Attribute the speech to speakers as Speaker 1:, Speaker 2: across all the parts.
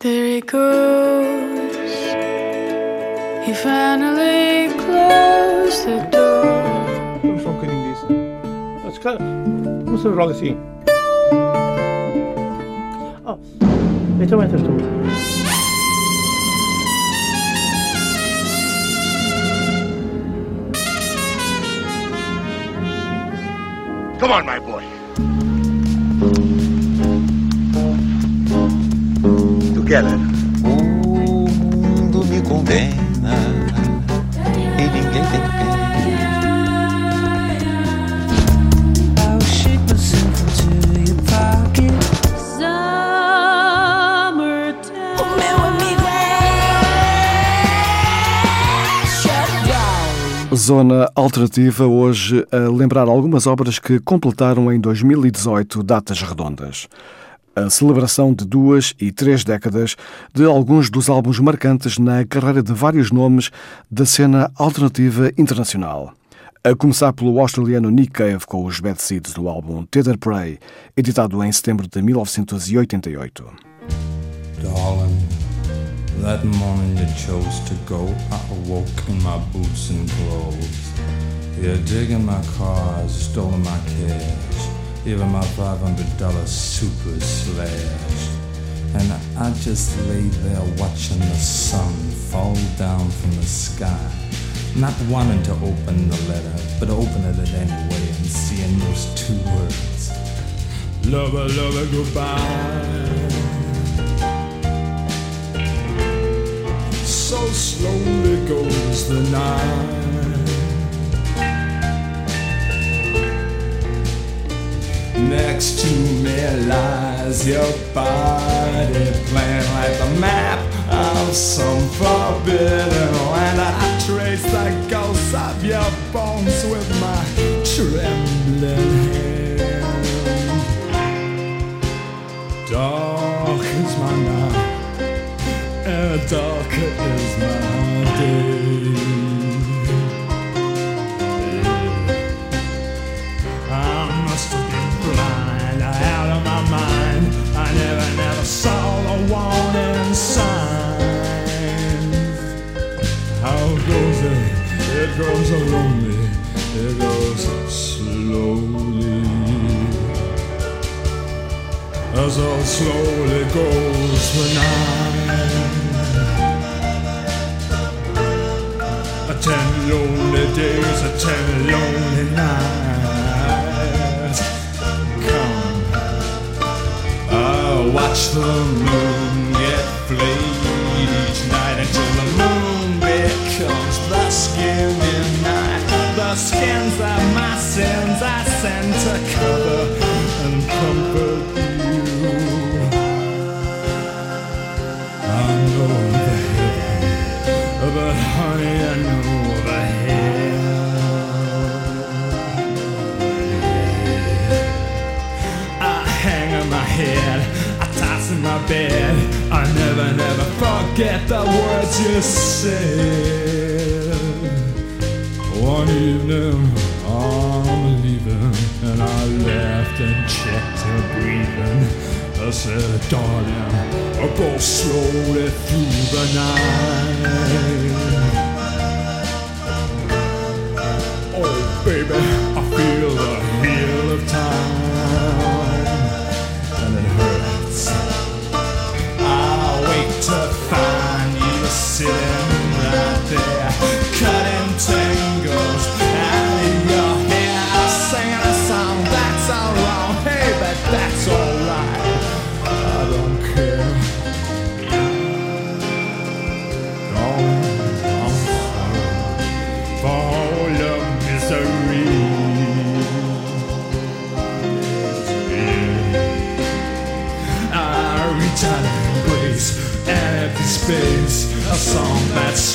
Speaker 1: There he goes. He finally closed the door.
Speaker 2: Vamos só um bocadinho disso. Mas, cara, vamos fazer logo assim. Oh, então entras tu.
Speaker 3: Come on, my boy. Together.
Speaker 4: O mundo me condena e ninguém tem pena.
Speaker 5: Pocket.
Speaker 6: Zona Alternativa hoje a lembrar algumas obras que completaram em 2018 datas redondas. A celebração de duas e três décadas de alguns dos álbuns marcantes na carreira de vários nomes da cena alternativa internacional. A começar pelo australiano Nick Cave com os Bad Seeds do álbum Tether Prey, editado em setembro de 1988.
Speaker 7: Darling, that even my $500 super slashed. And I just lay there watching the sun fall down from the sky. Not wanting to open the letter, but opening it anyway and seeing those two words. Lover, lover, goodbye. so slowly goes the night. Next to me lies your body, playing like the map of some forbidden land. I trace the ghosts of your bones with my trembling hand. Dark is my night and darker is my day. It goes lonely, it goes slowly. As all slowly goes the night. A ten lonely days, a ten lonely nights. Come, I'll watch the moon get flayed each night until the moon becomes the skin The skins of my sins I send to cover and comfort you. I know the heaven, but honey, I know the hell. I hang on my head, I toss in my bed. I never, never forget the words you said. One evening, I'm leaving, and I left and checked her breathing. I said, darling, I'll go slowly through the night. Oh, baby,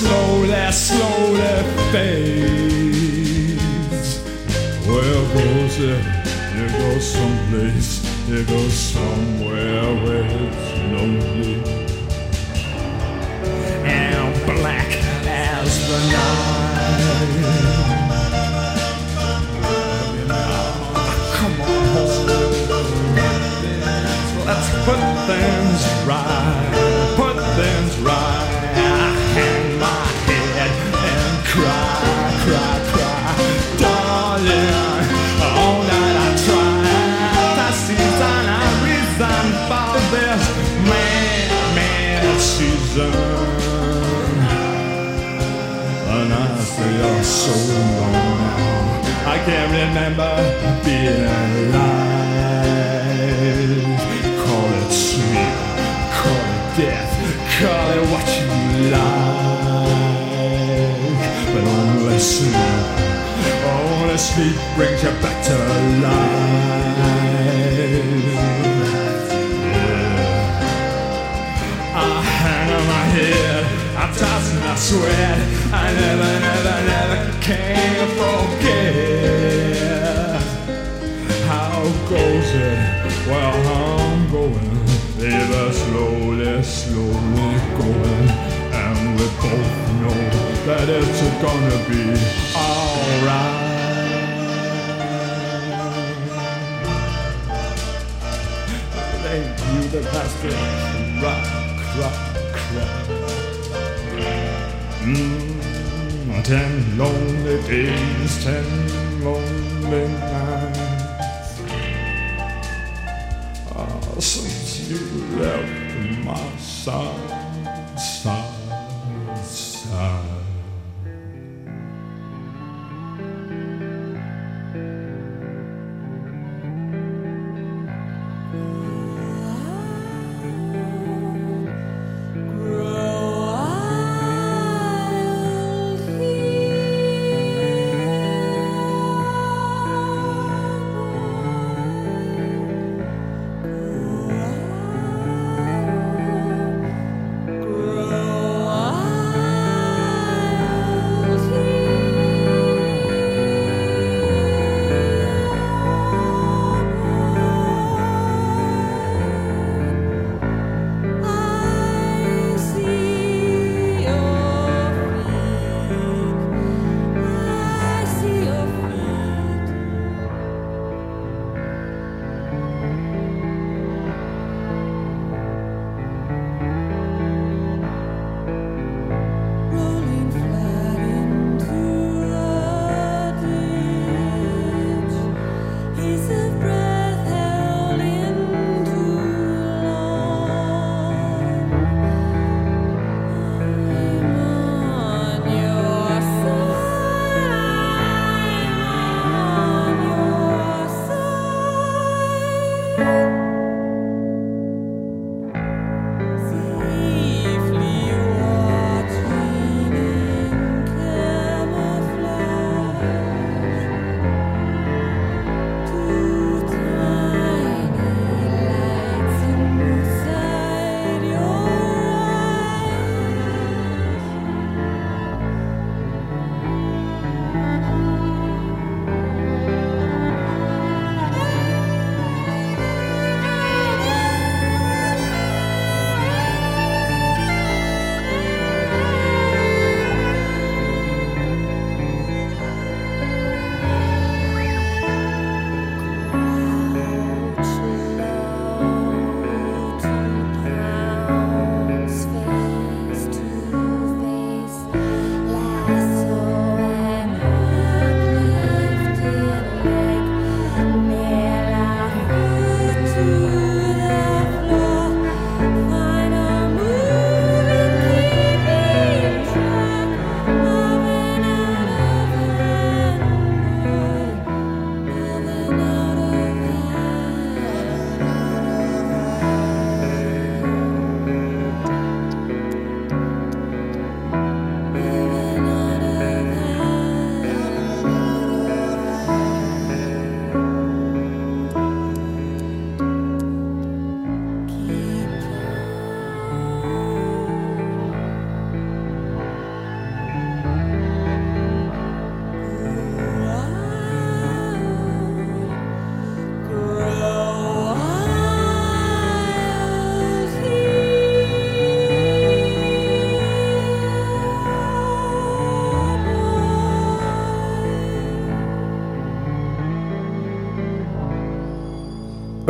Speaker 7: slowly, slowly fades. Where goes it? It goes someplace. It goes somewhere where it's lonely and black as the night. Come on home. Let's put things right.
Speaker 5: Reason. And I say you're so long. I can't remember being alive. Call it sleep, call it death, call it what you like. But only sleep, only sleep brings you back to life. And I never, never, never can forget. How goes it? Well, I'm going, baby, slowly, slowly going. And we both know that it's gonna be alright. Ain't you the bastard? Rock, rock. Mm, ten lonely days, ten lonely nights. Ah, since you left my side,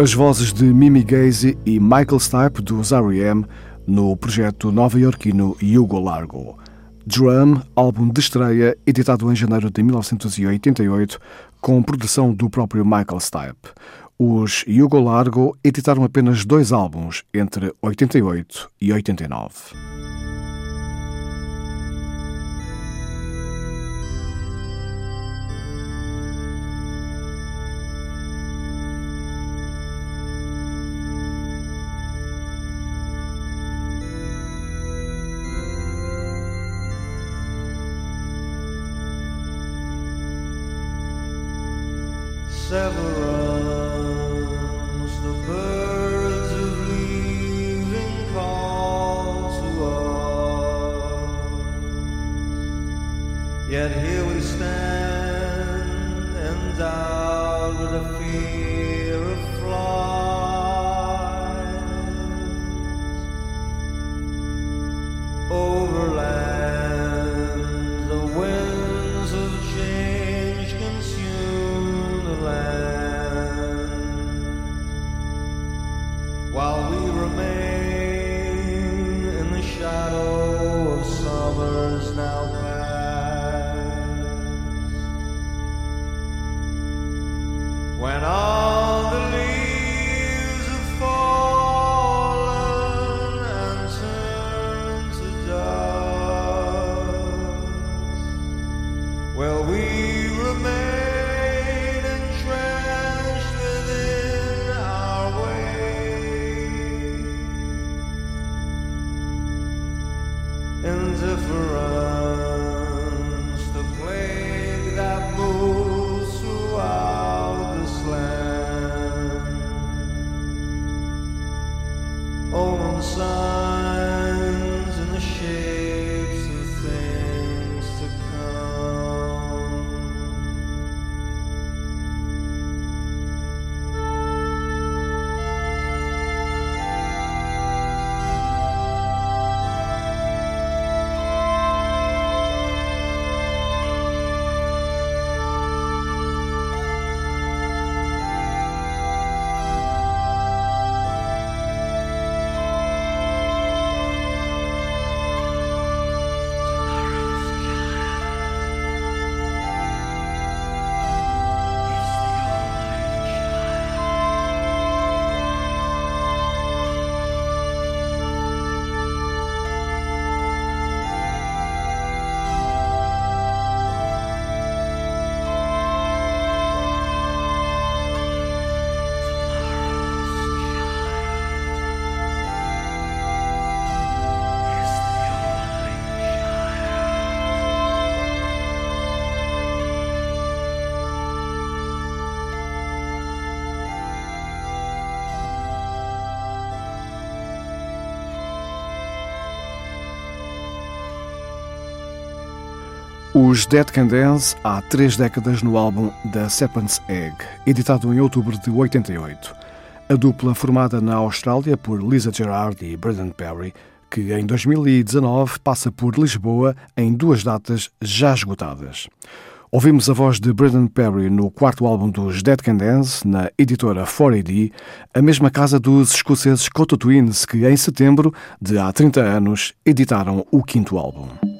Speaker 6: As vozes de Mimi Gaze e Michael Stipe dos R.E.M. no projeto nova-iorquino Hugo Largo. Drum, álbum de estreia, editado em janeiro de 1988, com produção do próprio Michael Stipe. Os Hugo Largo editaram apenas dois álbuns entre 88 e 89.
Speaker 8: Severance, the birds of leaving call to us. Yet here
Speaker 6: Os Dead Can Dance há três décadas no álbum The Serpent's Egg, editado em outubro de 88. A dupla formada na Austrália por Lisa Gerard e Braden Perry, que em 2019 passa por Lisboa em duas datas já esgotadas. Ouvimos a voz de Braden Perry no quarto álbum dos Dead Can Dance, na editora 4AD, a mesma casa dos escoceses Coto Twins, que em setembro de há 30 anos editaram o quinto álbum.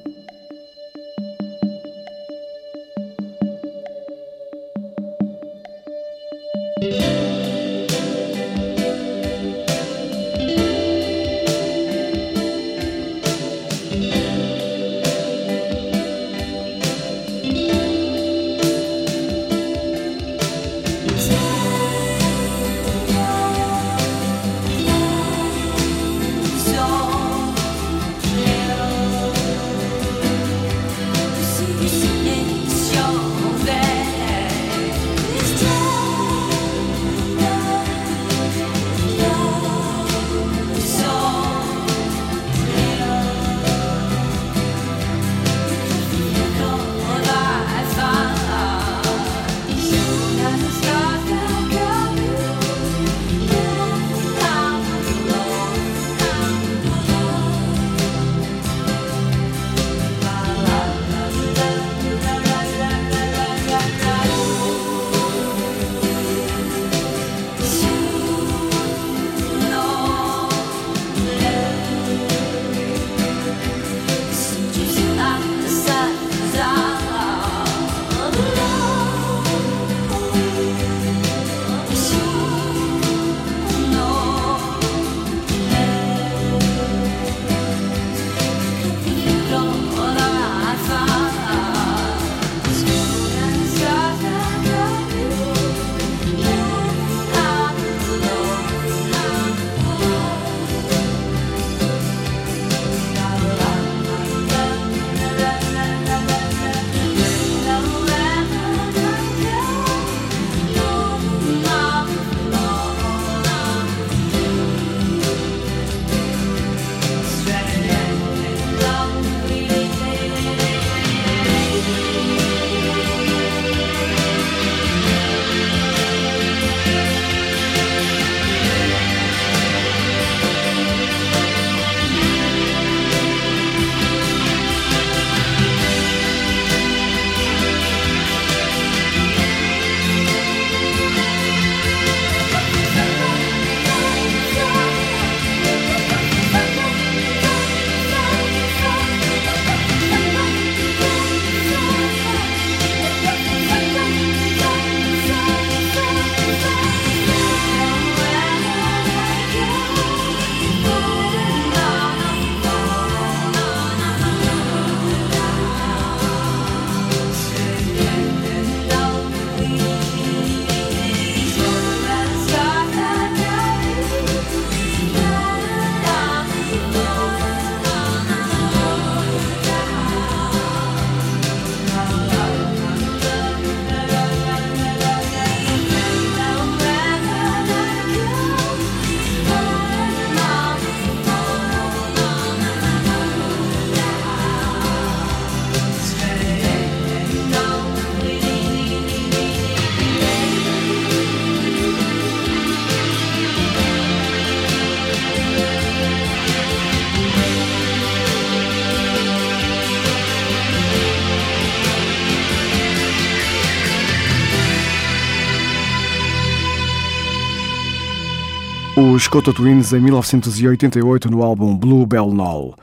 Speaker 6: Os Cota Twins em 1988 no álbum Blue Bell Knoll.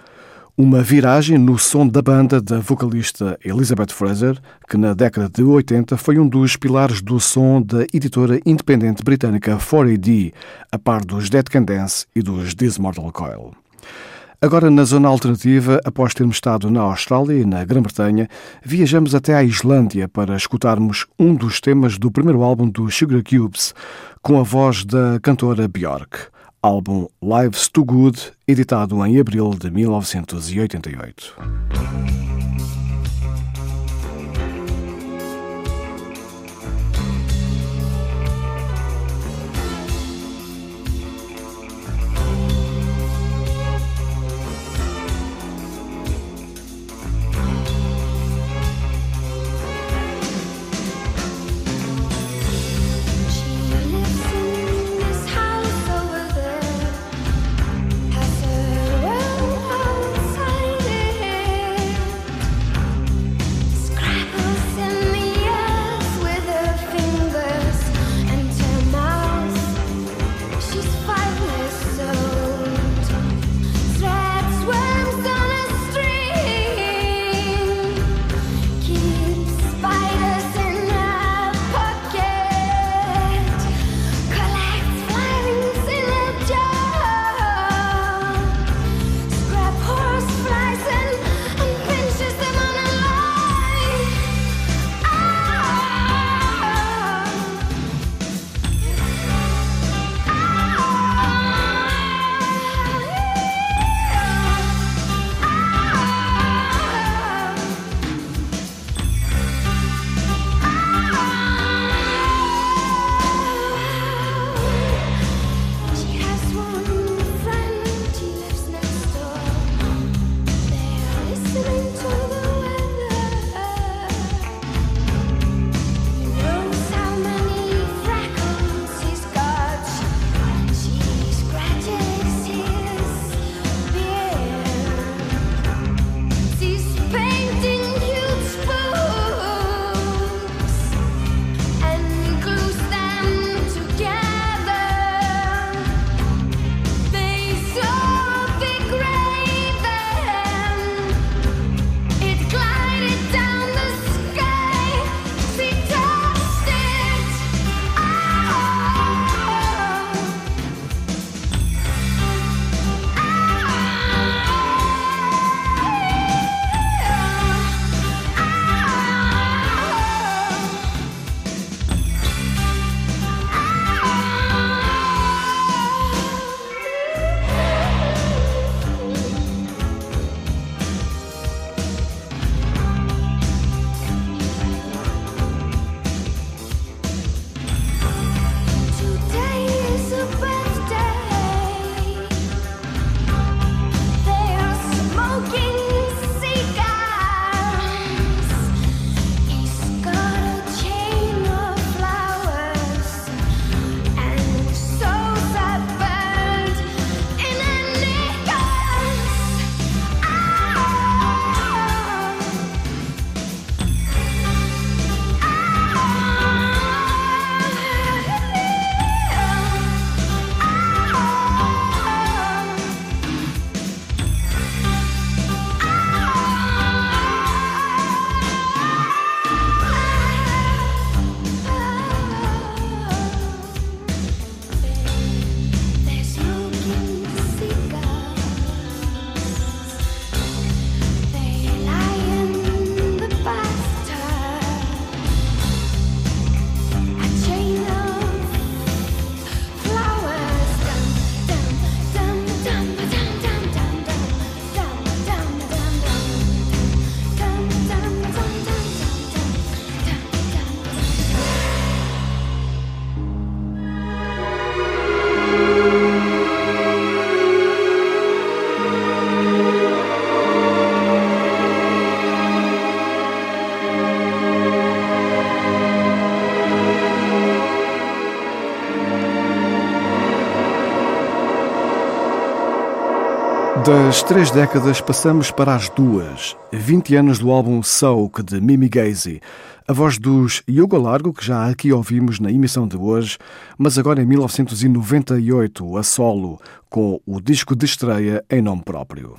Speaker 6: Uma viragem no som da banda da vocalista Elizabeth Fraser, que na década de 80 foi um dos pilares do som da editora independente britânica 4AD, a par dos Dead Can Dance e dos This Mortal Coil. Agora, na zona alternativa, após termos estado na Austrália e na Grã-Bretanha, viajamos até à Islândia para escutarmos um dos temas do primeiro álbum dos Sugar Cubes, com a voz da cantora Björk. Álbum Lives Too Good, editado em abril de 1988.
Speaker 5: Das três décadas passamos para as duas. 20 anos do álbum Soak de Mimi Gazy. A voz dos Yoga Largo, que já aqui ouvimos na emissão de hoje, mas agora em 1998, a solo, com o disco de estreia em nome próprio.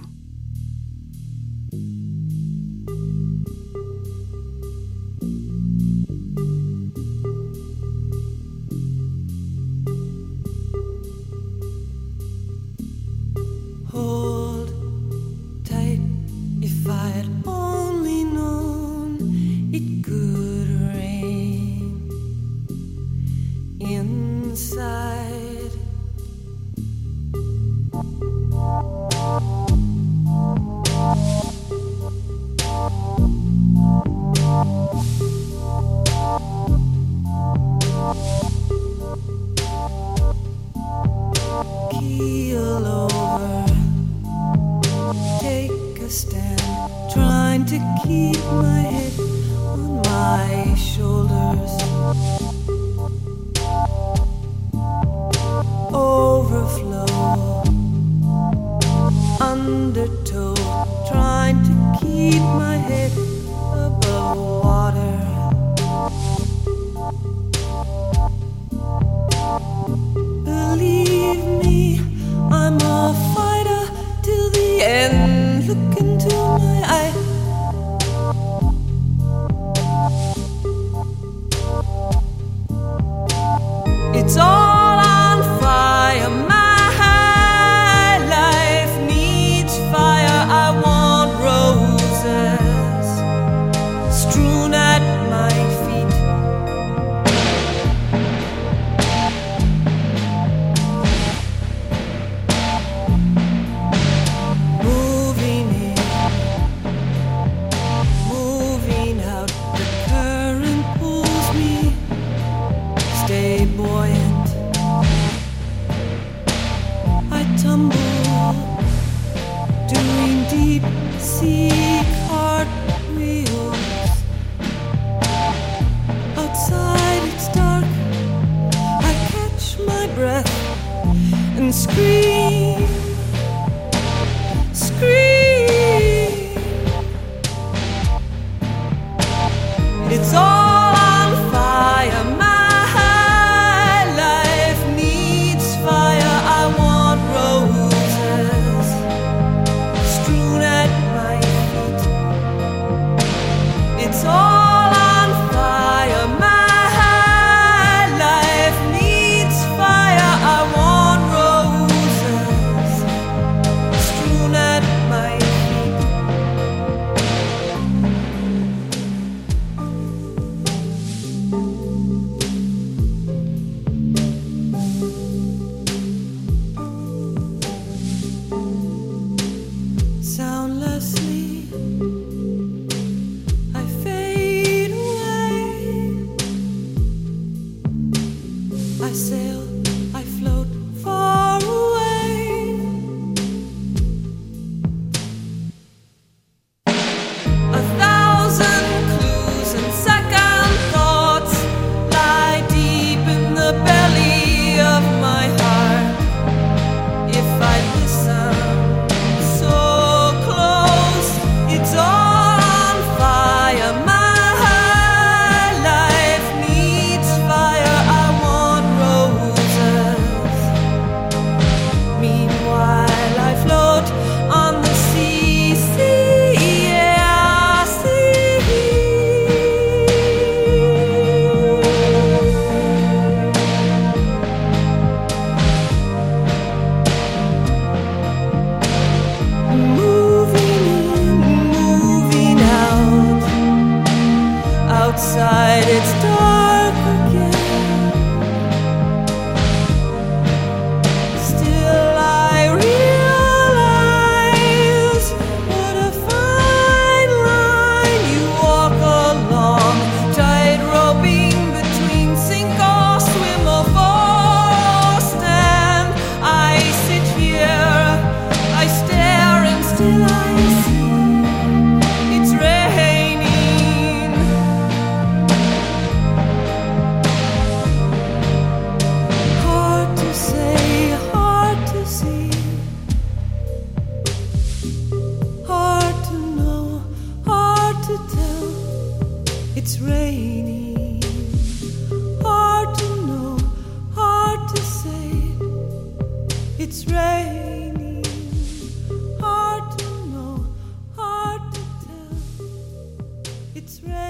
Speaker 9: it's
Speaker 6: red.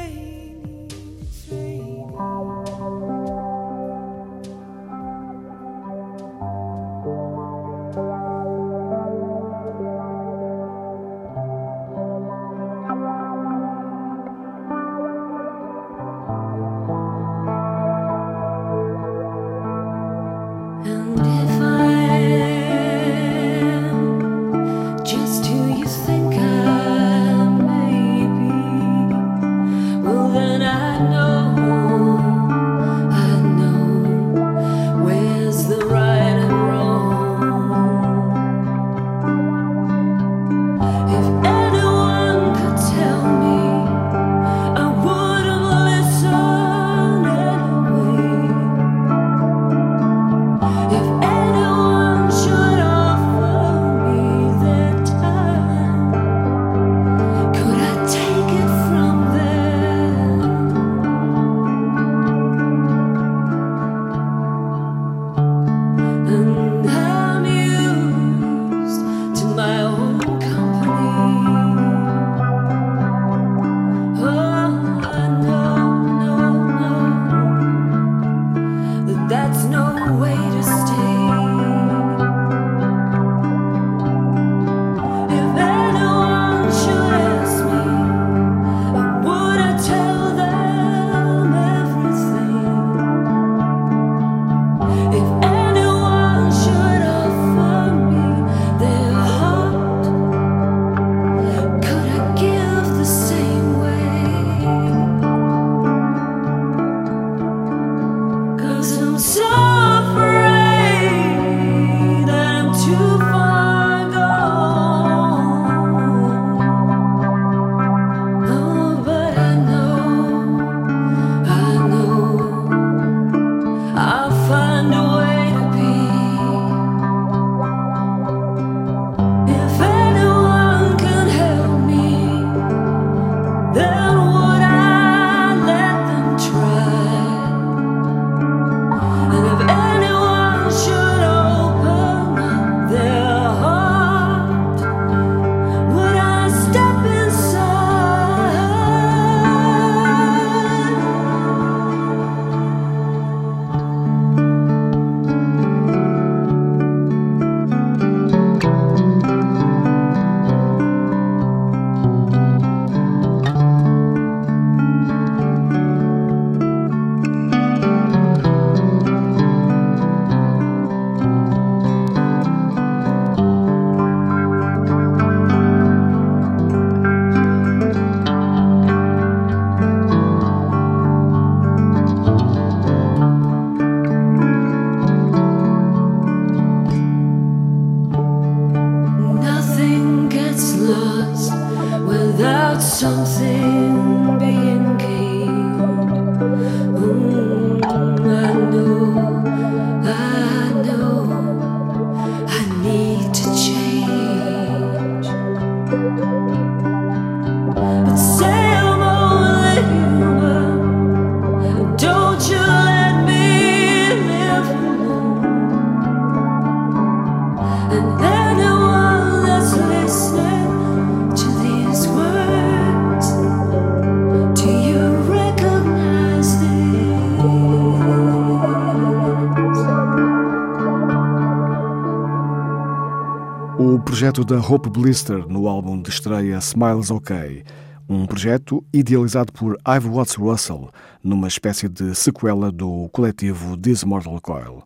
Speaker 6: Projeto da Hope Blister no álbum de estreia Smiles OK, um projeto idealizado por Ive Watts Russell, numa espécie de sequela do coletivo This Mortal Coil.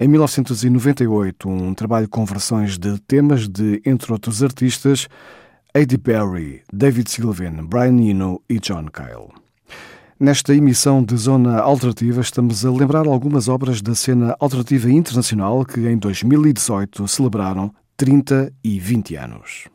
Speaker 6: Em 1998, um trabalho com versões de temas de, entre outros artistas, Eddie Berry, David Sylvian, Brian Eno e John Cale. Nesta emissão de Zona Alternativa, estamos a lembrar algumas obras da cena alternativa internacional que em 2018 celebraram 30 e 20 anos.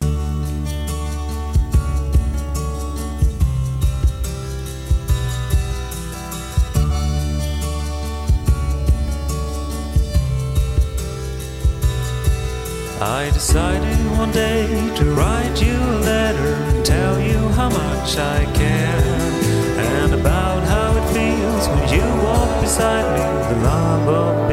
Speaker 7: I decided one day to write you a letter and tell you how much I care and about how it feels when you walk beside me, the love of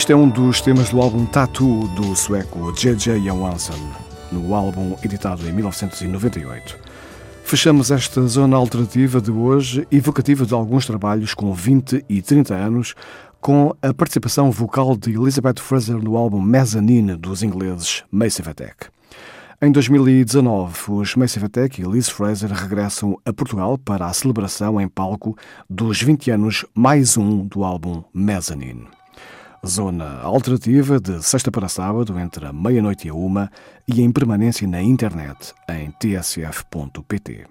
Speaker 6: Este é um dos temas do álbum Tattoo do sueco J.J. Johansson, no álbum editado em 1998. Fechamos esta zona alternativa de hoje, evocativa de alguns trabalhos com 20 e 30 anos, com a participação vocal de Elizabeth Fraser no álbum Mezzanine dos ingleses Massive Attack. Em 2019, os Massive Attack e Liz Fraser regressam a Portugal para a celebração em palco dos 20 anos mais um do álbum Mezzanine. Zona alternativa de sexta para sábado, entre a meia-noite e a uma, e em permanência na internet em tsf.pt.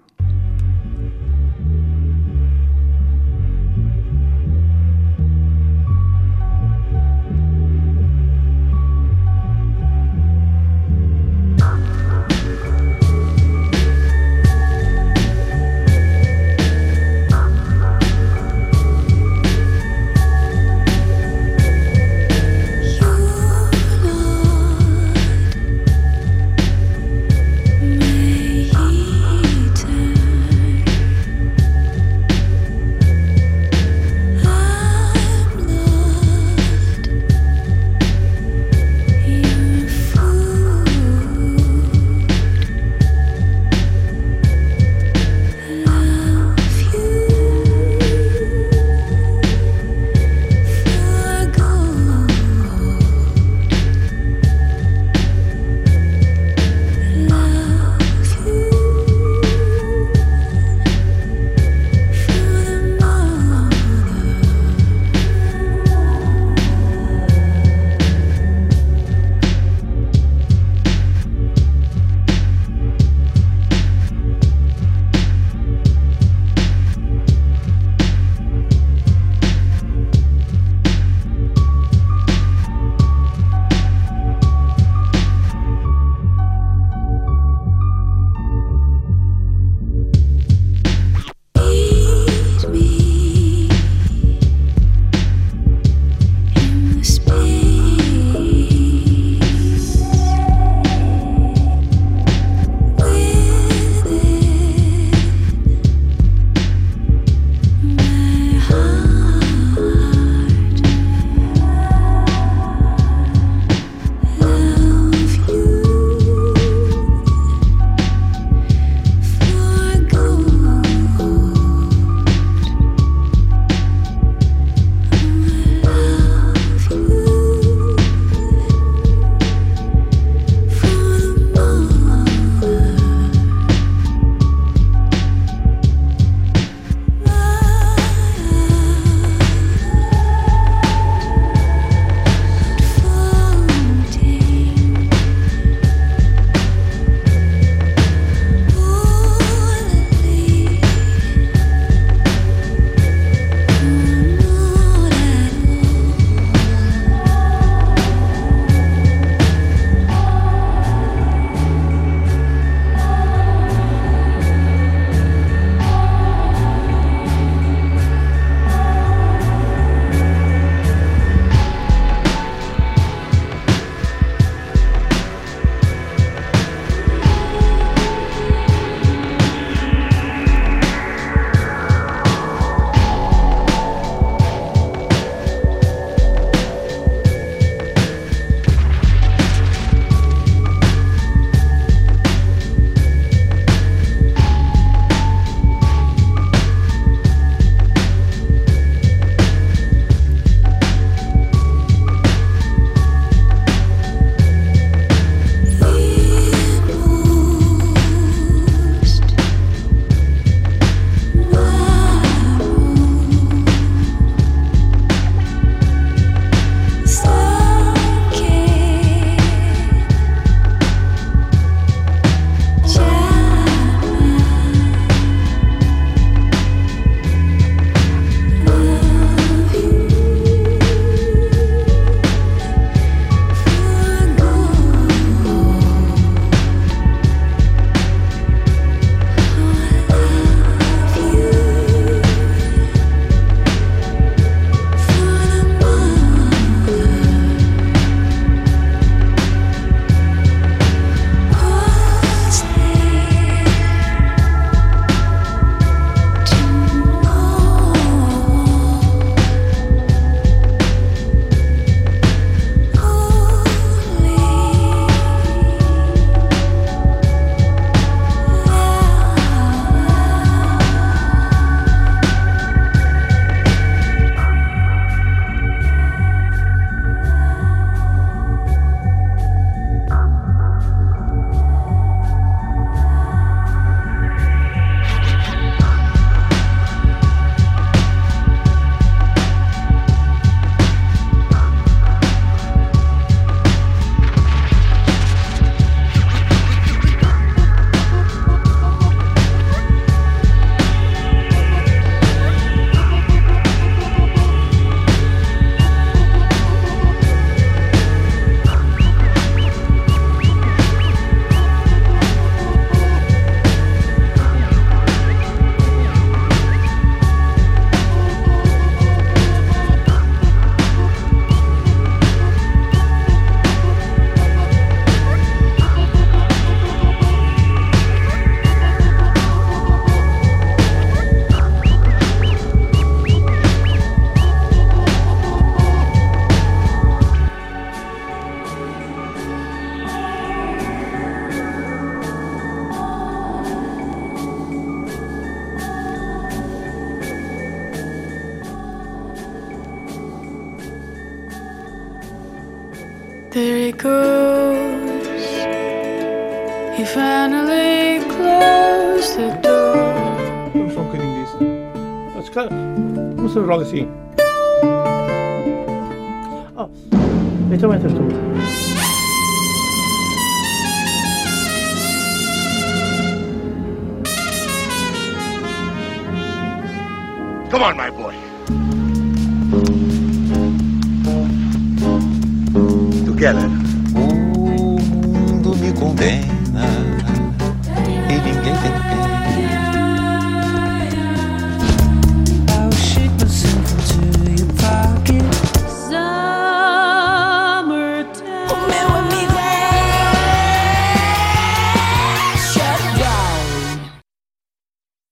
Speaker 3: muszę Ron C.
Speaker 4: O, wiedziałem.